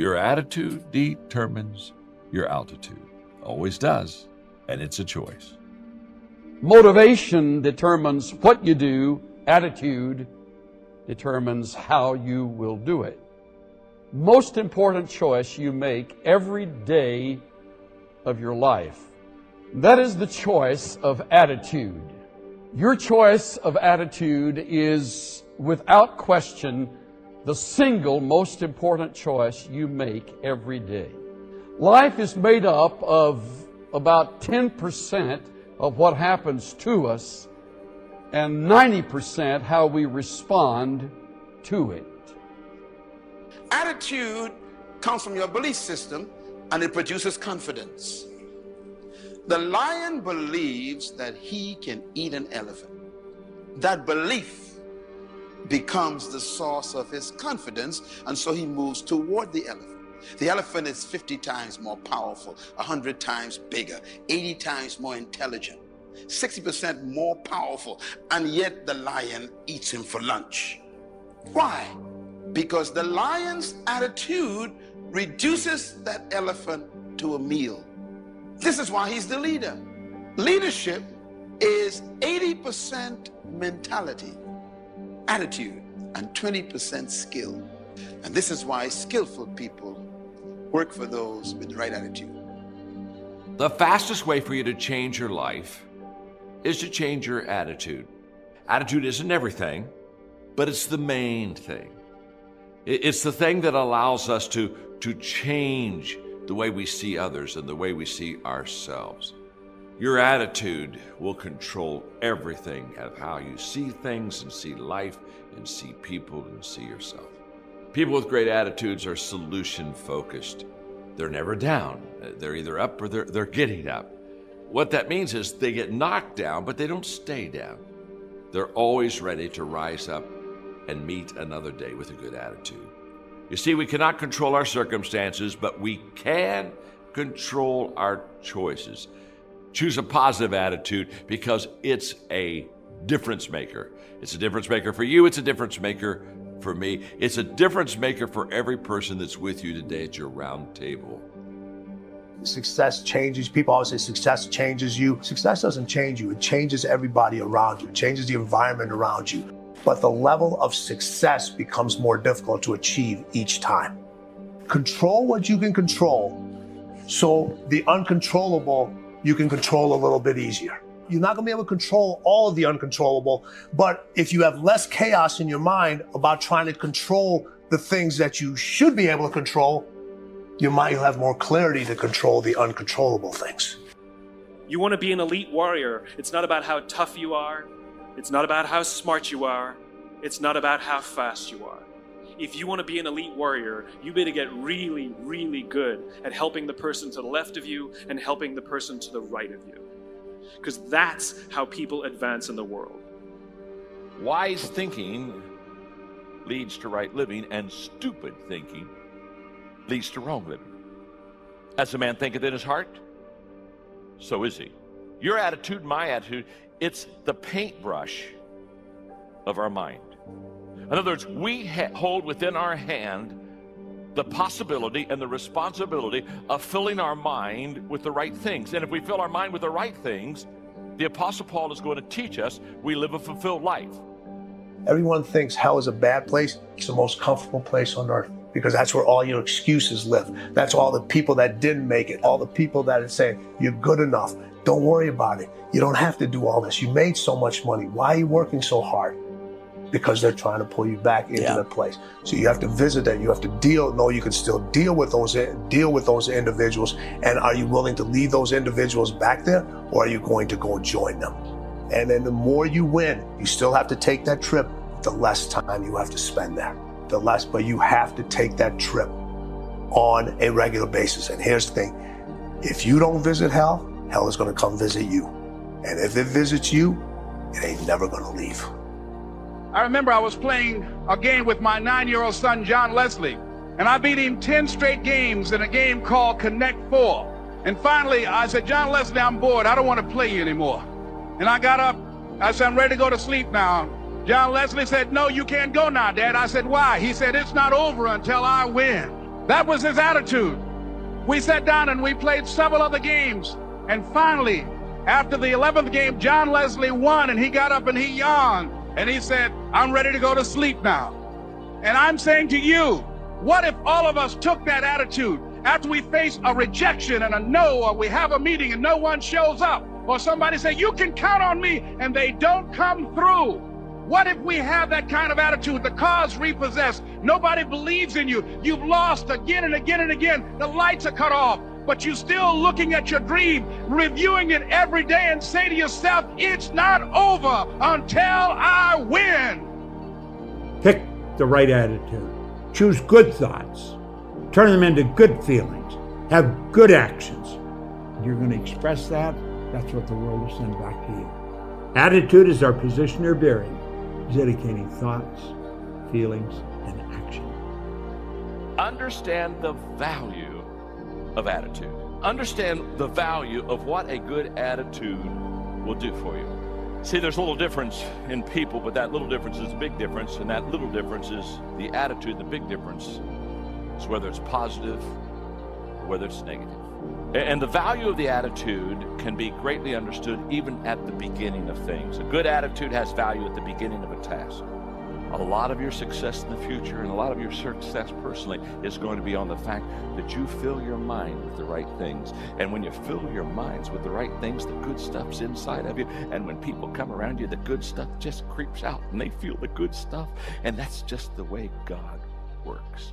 Your attitude determines your altitude. Always does. And it's a choice. Motivation determines what you do, attitude determines how you will do it. Most important choice you make every day of your life. That is the choice of attitude. Your choice of attitude is without question the single most important choice you make every day. Life is made up of about 10% of what happens to us and 90% how we respond to it. Attitude comes from your belief system and it produces confidence. The lion believes that he can eat an elephant. That belief becomes the source of his confidence, and so he moves toward the elephant. The elephant is 50 times more powerful, 100 times bigger, 80 times more intelligent, 60% more powerful, and yet the lion eats him for lunch. Why? Because the lion's attitude reduces that elephant to a meal. This is why he's the leader. Leadership is 80% mentality, attitude, and 20% skill. And this is why skillful people work for those with the right attitude. The fastest way for you to change your life is to change your attitude. Attitude isn't everything, but it's the main thing. It's the thing that allows us to, to change the way we see others and the way we see ourselves. Your attitude will control everything of how you see things and see life and see people and see yourself. People with great attitudes are solution focused. They're never down. They're either up or they're, they're getting up. What that means is they get knocked down, but they don't stay down. They're always ready to rise up and meet another day with a good attitude. You see, we cannot control our circumstances, but we can control our choices. Choose a positive attitude because it's a difference maker. It's a difference maker for you, it's a difference maker for me. It's a difference maker for every person that's with you today at your round table. Success changes. People always say success changes you. Success doesn't change you, it changes everybody around you, it changes the environment around you. But the level of success becomes more difficult to achieve each time. Control what you can control so the uncontrollable you can control a little bit easier. You're not to be able to control all of the uncontrollable, but if you have less chaos in your mind about trying to control the things that you should be able to control, you might have more clarity to control the uncontrollable things. You want to be an elite warrior. It's not about how tough you are. It's not about how smart you are. It's not about how fast you are. If you want to be an elite warrior, you better get really, really good at helping the person to the left of you and helping the person to the right of you because that's how people advance in the world. Wise thinking leads to right living, and stupid thinking leads to wrong living. As a man thinketh in his heart, so is he. Your attitude, my attitude, it's the paintbrush of our mind. In other words, we ha- hold within our hand the possibility and the responsibility of filling our mind with the right things. And if we fill our mind with the right things, the Apostle Paul is going to teach us we live a fulfilled life. Everyone thinks hell is a bad place. It's the most comfortable place on earth because that's where all your excuses live. That's all the people that didn't make it, all the people that are saying, you're good enough. Don't worry about it. You don't have to do all this. You made so much money. Why are you working so hard? Because they're trying to pull you back into yeah. the place. So you have to visit that. You have to deal. No, you can still deal with those deal with those individuals. And are you willing to leave those individuals back there, or are you going to go join them? And then the more you win, you still have to take that trip. The less time you have to spend there. The less, but you have to take that trip on a regular basis. And here's the thing: if you don't visit hell, hell is going to come visit you. And if it visits you, it ain't never going to leave. I remember I was playing a game with my nine year old son, John Leslie, and I beat him 10 straight games in a game called Connect Four. And finally, I said, John Leslie, I'm bored. I don't want to play you anymore. And I got up. I said, I'm ready to go to sleep now. John Leslie said, No, you can't go now, Dad. I said, Why? He said, It's not over until I win. That was his attitude. We sat down and we played several other games. And finally, after the 11th game, John Leslie won and he got up and he yawned and he said, I'm ready to go to sleep now. And I'm saying to you, what if all of us took that attitude after we face a rejection and a no, or we have a meeting and no one shows up, or somebody say, You can count on me, and they don't come through? What if we have that kind of attitude? The car's repossessed. Nobody believes in you. You've lost again and again and again. The lights are cut off, but you're still looking at your dream, reviewing it every day, and say to yourself, It's not over until I win. Pick the right attitude. Choose good thoughts. Turn them into good feelings. Have good actions. You're going to express that. That's what the world will send back to you. Attitude is our position or bearing, dedicating thoughts, feelings, and action. Understand the value of attitude. Understand the value of what a good attitude will do for you. See, there's a little difference in people, but that little difference is a big difference, and that little difference is the attitude. The big difference is whether it's positive or whether it's negative. And the value of the attitude can be greatly understood even at the beginning of things. A good attitude has value at the beginning of a task. A lot of your success in the future and a lot of your success personally is going to be on the fact that you fill your mind with the right things. And when you fill your minds with the right things, the good stuff's inside of you. And when people come around you, the good stuff just creeps out and they feel the good stuff. And that's just the way God works.